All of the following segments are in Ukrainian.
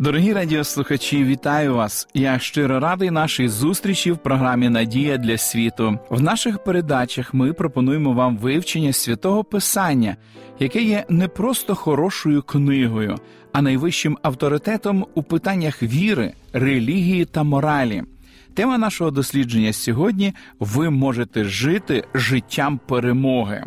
Дорогі радіослухачі, вітаю вас! Я щиро радий нашій зустрічі в програмі Надія для світу. В наших передачах ми пропонуємо вам вивчення святого Писання, яке є не просто хорошою книгою, а найвищим авторитетом у питаннях віри, релігії та моралі. Тема нашого дослідження сьогодні ви можете жити життям перемоги.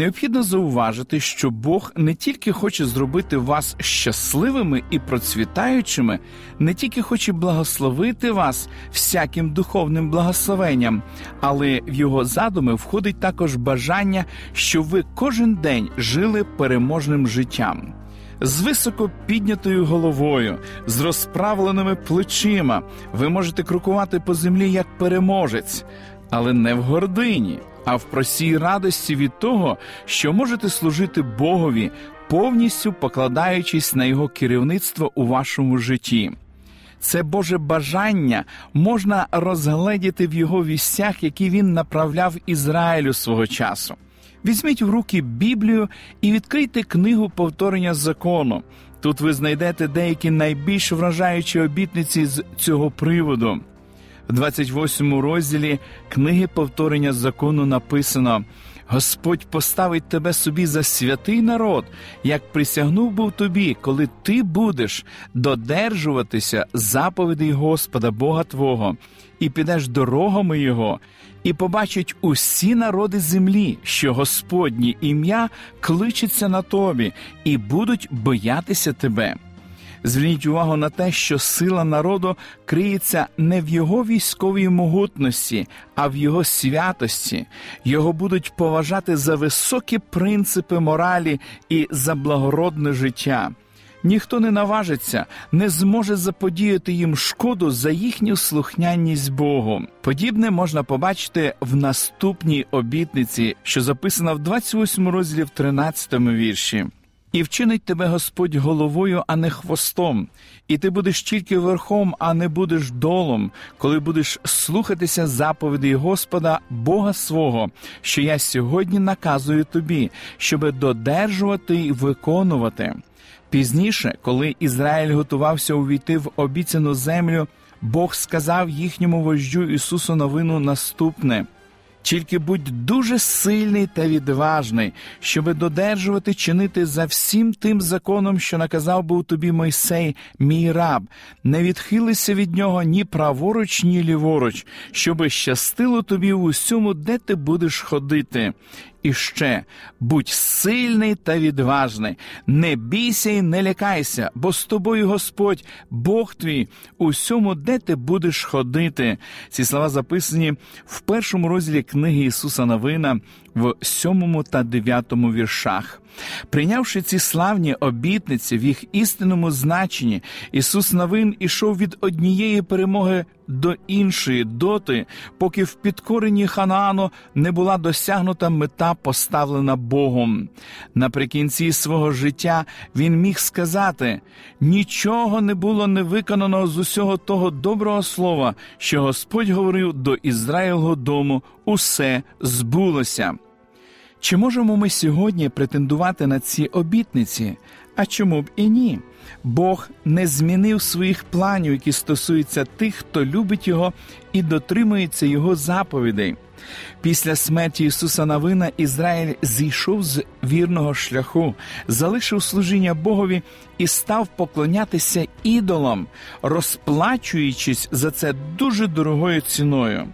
Необхідно зауважити, що Бог не тільки хоче зробити вас щасливими і процвітаючими, не тільки хоче благословити вас всяким духовним благословенням, але в його задуми входить також бажання, щоб ви кожен день жили переможним життям. З високо піднятою головою, з розправленими плечима, ви можете крокувати по землі як переможець, але не в гордині а в простій радості від того, що можете служити Богові, повністю покладаючись на Його керівництво у вашому житті. Це Боже бажання можна розгледіти в його вістях, які він направляв Ізраїлю свого часу. Візьміть в руки Біблію і відкрийте книгу повторення закону. Тут ви знайдете деякі найбільш вражаючі обітниці з цього приводу. В 28 розділі книги повторення закону написано: Господь поставить тебе собі за святий народ, як присягнув був тобі, коли ти будеш додержуватися заповідей Господа Бога Твого, і підеш дорогами Його, і побачать усі народи землі, що Господнє ім'я кличеться на тобі, і будуть боятися тебе. Зверніть увагу на те, що сила народу криється не в його військовій могутності, а в його святості. Його будуть поважати за високі принципи моралі і за благородне життя. Ніхто не наважиться, не зможе заподіяти їм шкоду за їхню слухняність Богу. Подібне можна побачити в наступній обітниці, що записана в 28 розділі в 13 вірші. І вчинить тебе Господь головою, а не хвостом, і ти будеш тільки верхом, а не будеш долом, коли будеш слухатися заповідей Господа, Бога свого, що я сьогодні наказую тобі, щоби додержувати й виконувати. Пізніше, коли Ізраїль готувався увійти в обіцяну землю, Бог сказав їхньому вождю Ісусу новину наступне. Тільки будь дуже сильний та відважний, щоби додержувати чинити за всім тим законом, що наказав був тобі Мойсей, мій раб, не відхилися від нього ні праворуч, ні ліворуч, щоби щастило тобі в усьому, де ти будеш ходити. І ще будь сильний та відважний, не бійся і не лякайся, бо з тобою Господь, Бог твій, усьому, де ти будеш ходити. Ці слова записані в першому розділі книги Ісуса Новина в сьомому та дев'ятому віршах. Прийнявши ці славні обітниці в їх істинному значенні, Ісус Новин ішов від однієї перемоги до іншої доти, поки в підкоренні Ханаану не була досягнута мета, поставлена Богом. Наприкінці свого життя він міг сказати: нічого не було не виконано з усього того доброго слова, що Господь говорив до Ізраїлого дому, усе збулося. Чи можемо ми сьогодні претендувати на ці обітниці? А чому б і ні? Бог не змінив своїх планів, які стосуються тих, хто любить Його і дотримується Його заповідей. Після смерті Ісуса Навина Ізраїль зійшов з вірного шляху, залишив служіння Богові і став поклонятися ідолам, розплачуючись за це дуже дорогою ціною.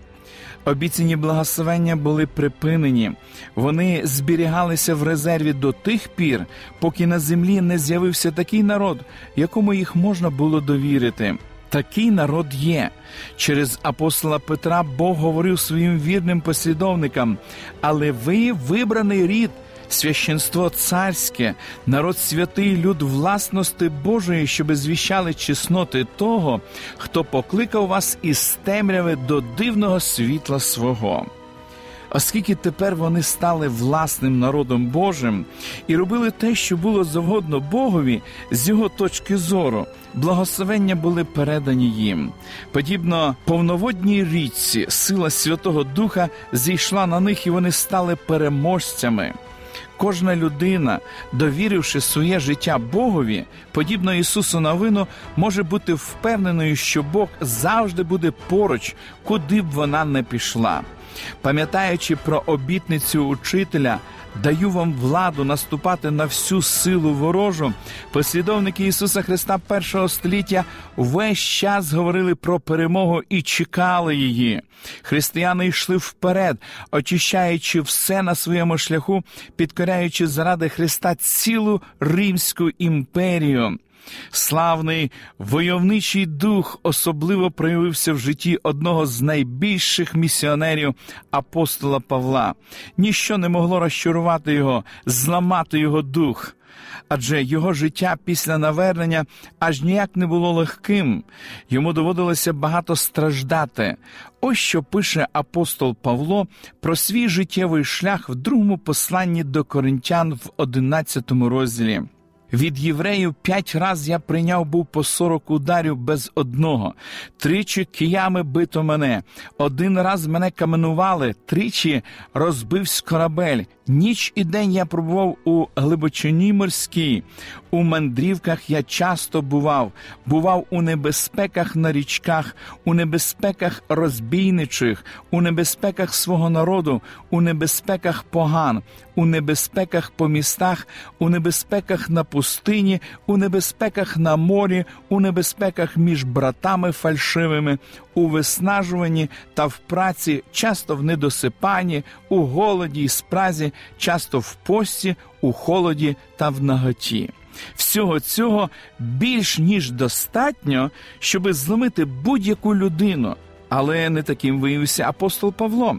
Обіцяні благословення були припинені, вони зберігалися в резерві до тих пір, поки на землі не з'явився такий народ, якому їх можна було довірити. Такий народ є. Через апостола Петра Бог говорив своїм вірним послідовникам, але ви вибраний рід, священство царське, народ святий, люд власності Божої, щоби звіщали чесноти того, хто покликав вас із темряви до дивного світла свого оскільки тепер вони стали власним народом Божим і робили те, що було завгодно Богові, з його точки зору, благословення були передані їм. Подібно повноводній річці, сила Святого Духа зійшла на них, і вони стали переможцями. Кожна людина, довіривши своє життя Богові, подібно Ісусу Новину, може бути впевненою, що Бог завжди буде поруч, куди б вона не пішла. Пам'ятаючи про обітницю учителя, даю вам владу наступати на всю силу ворожу. Послідовники Ісуса Христа першого століття весь час говорили про перемогу і чекали її. Християни йшли вперед, очищаючи все на своєму шляху, підкоряючи заради Христа цілу Римську імперію. Славний войовничий дух особливо проявився в житті одного з найбільших місіонерів апостола Павла. Ніщо не могло розчарувати його, зламати його дух. Адже його життя після навернення аж ніяк не було легким, йому доводилося багато страждати. Ось що пише апостол Павло про свій життєвий шлях в другому посланні до коринтян в одинадцятому розділі. Від євреїв п'ять раз я прийняв був по сорок ударів без одного, тричі киями бито мене, один раз мене каменували, тричі розбивсь корабель. Ніч і день я пробував у глибочині морській, у мандрівках я часто бував, бував у небезпеках на річках, у небезпеках розбійничих, у небезпеках свого народу, у небезпеках поган, у небезпеках по містах, у небезпеках на пустині, у небезпеках на морі, у небезпеках між братами фальшивими, у виснажуванні та в праці, часто в недосипанні, у голоді і спразі, часто в пості, у холоді та в наготі. Всього цього більш ніж достатньо, щоби зломити будь-яку людину, але не таким виявився апостол Павло.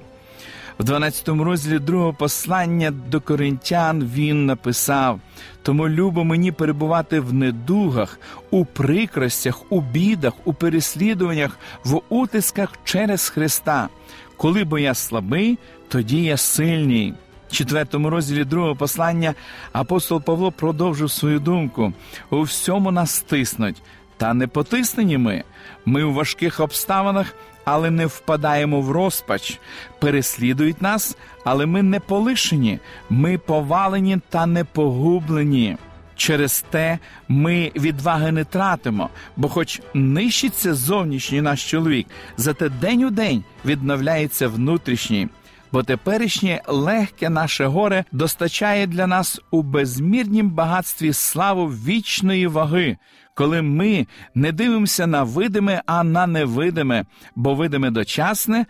В 12 розділі другого послання до коринтян він написав: тому любо мені перебувати в недугах, у прикростях, у бідах, у переслідуваннях, в утисках через Христа. Коли бо я слабий, тоді я сильний. Четвертому розділі другого послання апостол Павло продовжив свою думку: у всьому нас тиснуть, та не потиснені ми. Ми у важких обставинах, але не впадаємо в розпач, переслідують нас, але ми не полишені, ми повалені та не погублені. Через те ми відваги не тратимо, бо, хоч нищиться зовнішній наш чоловік, зате день у день відновляється внутрішній. Бо теперішнє легке наше горе достачає для нас у безмірнім багатстві славу вічної ваги, коли ми не дивимося на видиме, а на невидиме, бо видиме дочасне,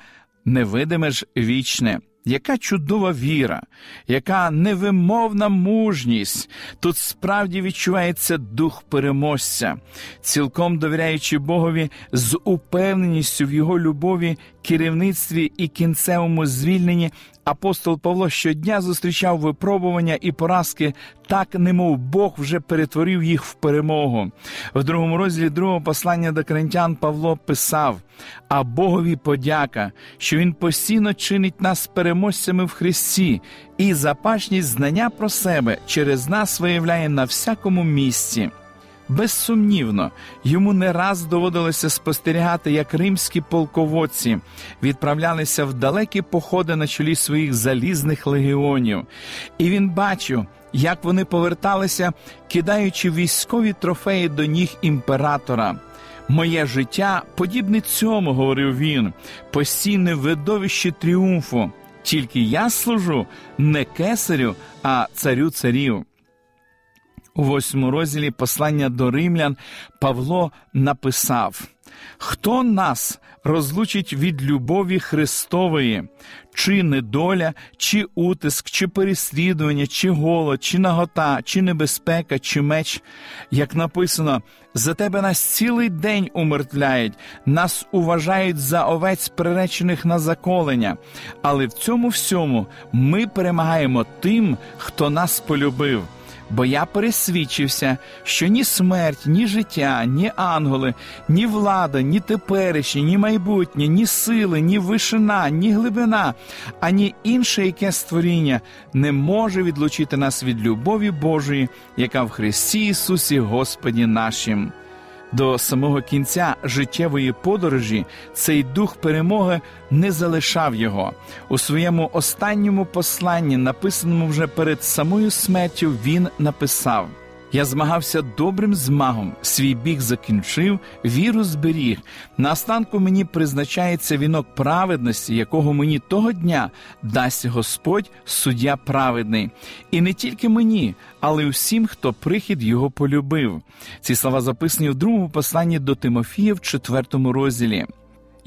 невидиме ж вічне. Яка чудова віра, яка невимовна мужність. Тут справді відчувається дух переможця, цілком довіряючи Богові з упевненістю в його любові, керівництві і кінцевому звільненні, апостол Павло щодня зустрічав випробування і поразки, так немов Бог вже перетворив їх в перемогу. В другому розділі другого послання до коринтян Павло писав: а Богові подяка, що Він постійно чинить нас переможцями в Христі, і запашність знання про себе через нас виявляє на всякому місці. Безсумнівно, йому не раз доводилося спостерігати, як римські полководці відправлялися в далекі походи на чолі своїх залізних легіонів, і він бачив, як вони поверталися, кидаючи військові трофеї до ніг імператора. Моє життя подібне цьому, говорив він, постійне видовище тріумфу. Тільки я служу не кесарю, а царю царів. У восьмому розділі послання до римлян Павло написав: Хто нас розлучить від любові Христової, чи недоля, чи утиск, чи переслідування, чи голод, чи нагота, чи небезпека, чи меч, як написано, за тебе нас цілий день умертвляють, нас уважають за овець, приречених на заколення. Але в цьому всьому ми перемагаємо тим, хто нас полюбив бо я пересвідчився, що ні смерть, ні життя, ні ангели, ні влада, ні теперішнє, ні майбутнє, ні сили, ні вишина, ні глибина, ані інше яке створіння не може відлучити нас від любові Божої, яка в Христі Ісусі Господі нашим. До самого кінця життєвої подорожі цей дух перемоги не залишав його у своєму останньому посланні, написаному вже перед самою смертю, він написав. Я змагався добрим змагом, свій біг закінчив, віру зберіг. На останку мені призначається вінок праведності, якого мені того дня дасть Господь, суддя праведний. І не тільки мені, але й усім, хто прихід його полюбив. Ці слова записані в другому посланні до Тимофія в четвертому розділі.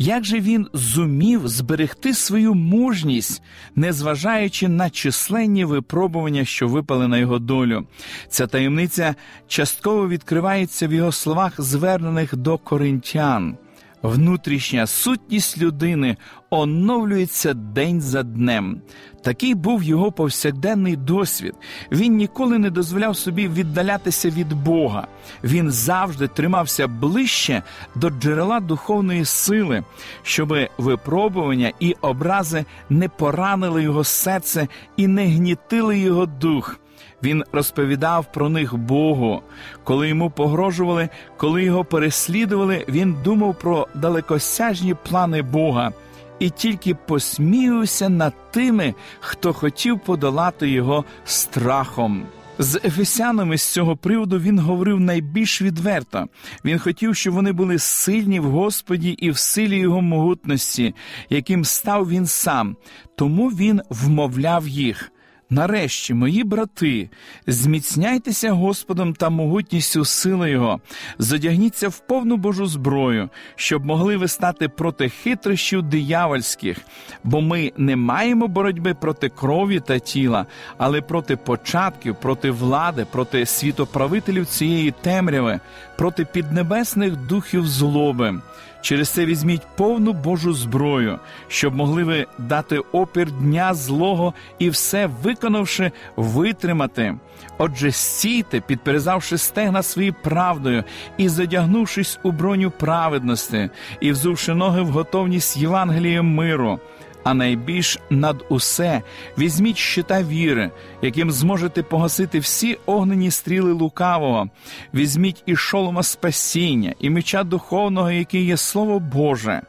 Як же він зумів зберегти свою мужність, незважаючи на численні випробування, що випали на його долю? Ця таємниця частково відкривається в його словах, звернених до коринтян. Внутрішня сутність людини оновлюється день за днем. Такий був його повсякденний досвід. Він ніколи не дозволяв собі віддалятися від Бога. Він завжди тримався ближче до джерела духовної сили, щоб випробування і образи не поранили його серце і не гнітили його дух. Він розповідав про них Богу. Коли йому погрожували, коли його переслідували, він думав про далекосяжні плани Бога і тільки посміювався над тими, хто хотів подолати його страхом. З ефесянами з цього приводу він говорив найбільш відверто. Він хотів, щоб вони були сильні в Господі і в силі його могутності, яким став він сам. Тому він вмовляв їх. Нарешті, мої брати, зміцняйтеся Господом та могутністю сили Його, задягніться в повну Божу зброю, щоб могли ви стати проти хитрощів диявольських, бо ми не маємо боротьби проти крові та тіла, але проти початків, проти влади, проти світоправителів цієї темряви, проти піднебесних духів злоби. Через це візьміть повну Божу зброю, щоб могли ви дати опір дня злого і все виконавши, витримати. Отже, стійте, підперезавши стегна свої правдою і задягнувшись у броню праведності, і взувши ноги в готовність Євангелієм миру а найбільш над усе візьміть щита віри, яким зможете погасити всі огнені стріли лукавого, візьміть і шолома спасіння, і меча духовного, який є Слово Боже.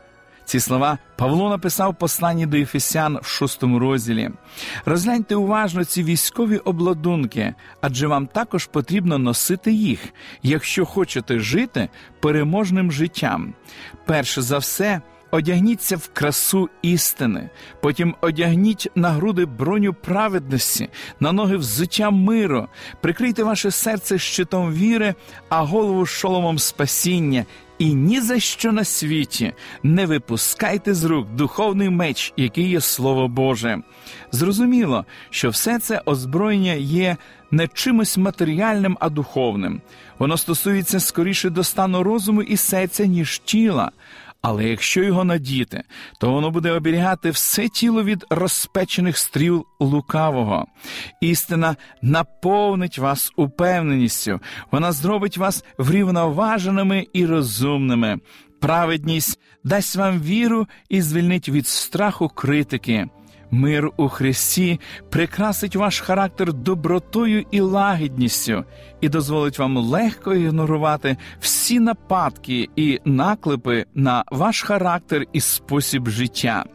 Ці слова Павло написав посланні до Ефесян в шостому розділі. Розгляньте уважно ці військові обладунки, адже вам також потрібно носити їх, якщо хочете жити переможним життям. Перше за все, одягніться в красу істини, потім одягніть на груди броню праведності, на ноги взуття миру, прикрийте ваше серце щитом віри, а голову шоломом спасіння. І ні за що на світі не випускайте з рук духовний меч, який є Слово Боже. Зрозуміло, що все це озброєння є не чимось матеріальним, а духовним. Воно стосується скоріше до стану розуму і серця, ніж тіла. Але якщо його надіти, то воно буде оберігати все тіло від розпечених стріл лукавого. Істина наповнить вас упевненістю, вона зробить вас врівноваженими і розумними. Праведність дасть вам віру і звільнить від страху критики. Мир у Христі прикрасить ваш характер добротою і лагідністю і дозволить вам легко ігнорувати всі нападки і наклепи на ваш характер і спосіб життя.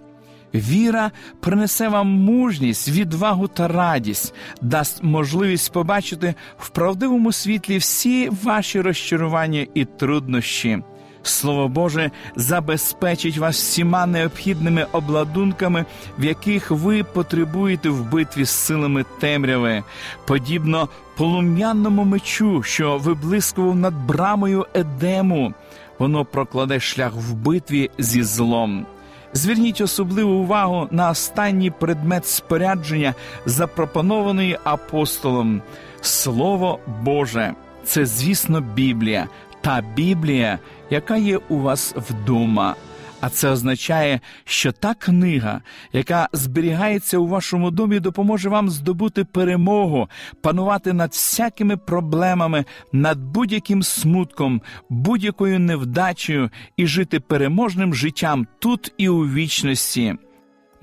Віра принесе вам мужність, відвагу та радість, дасть можливість побачити в правдивому світлі всі ваші розчарування і труднощі. Слово Боже забезпечить вас всіма необхідними обладунками, в яких ви потребуєте в битві з силами темряви, подібно полум'яному мечу, що виблискував над брамою Едему. Воно прокладе шлях в битві зі злом. Зверніть особливу увагу на останній предмет спорядження, запропонований апостолом Слово Боже. Це, звісно, Біблія, та Біблія, яка є у вас вдома. А це означає, що та книга, яка зберігається у вашому домі, допоможе вам здобути перемогу, панувати над всякими проблемами, над будь-яким смутком, будь-якою невдачею і жити переможним життям тут і у вічності.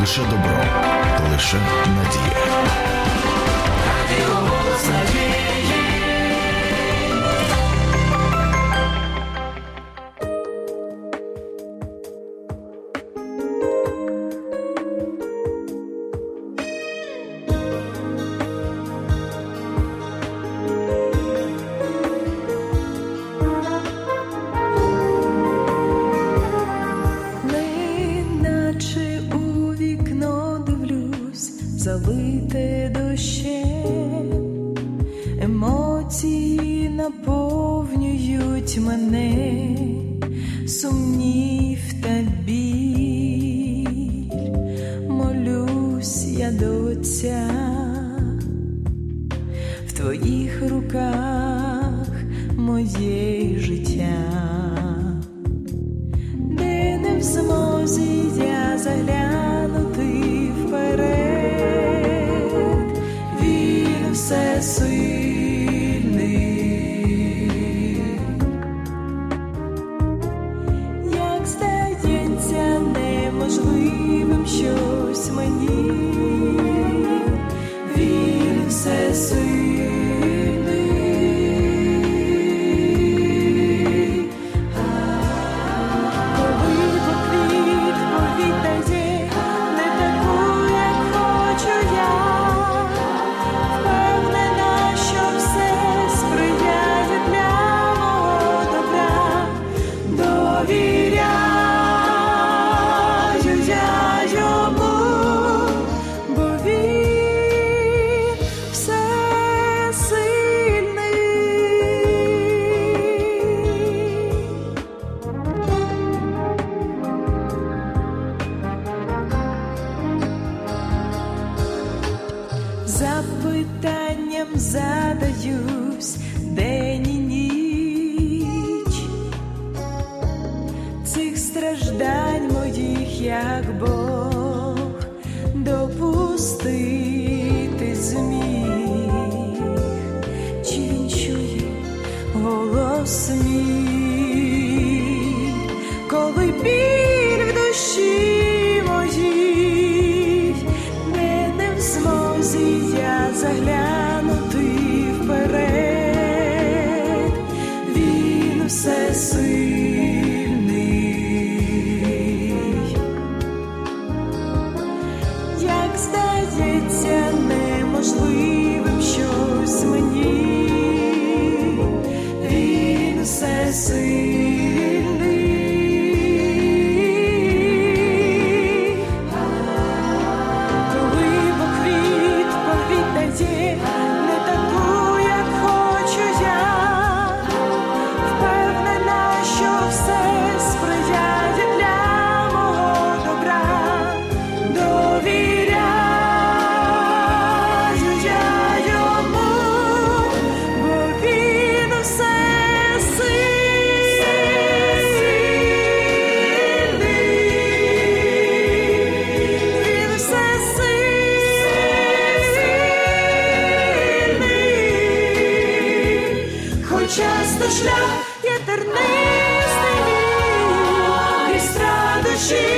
Лише добро, лише надія. Допустити зміг, він то шлях є тернистий, і страдощі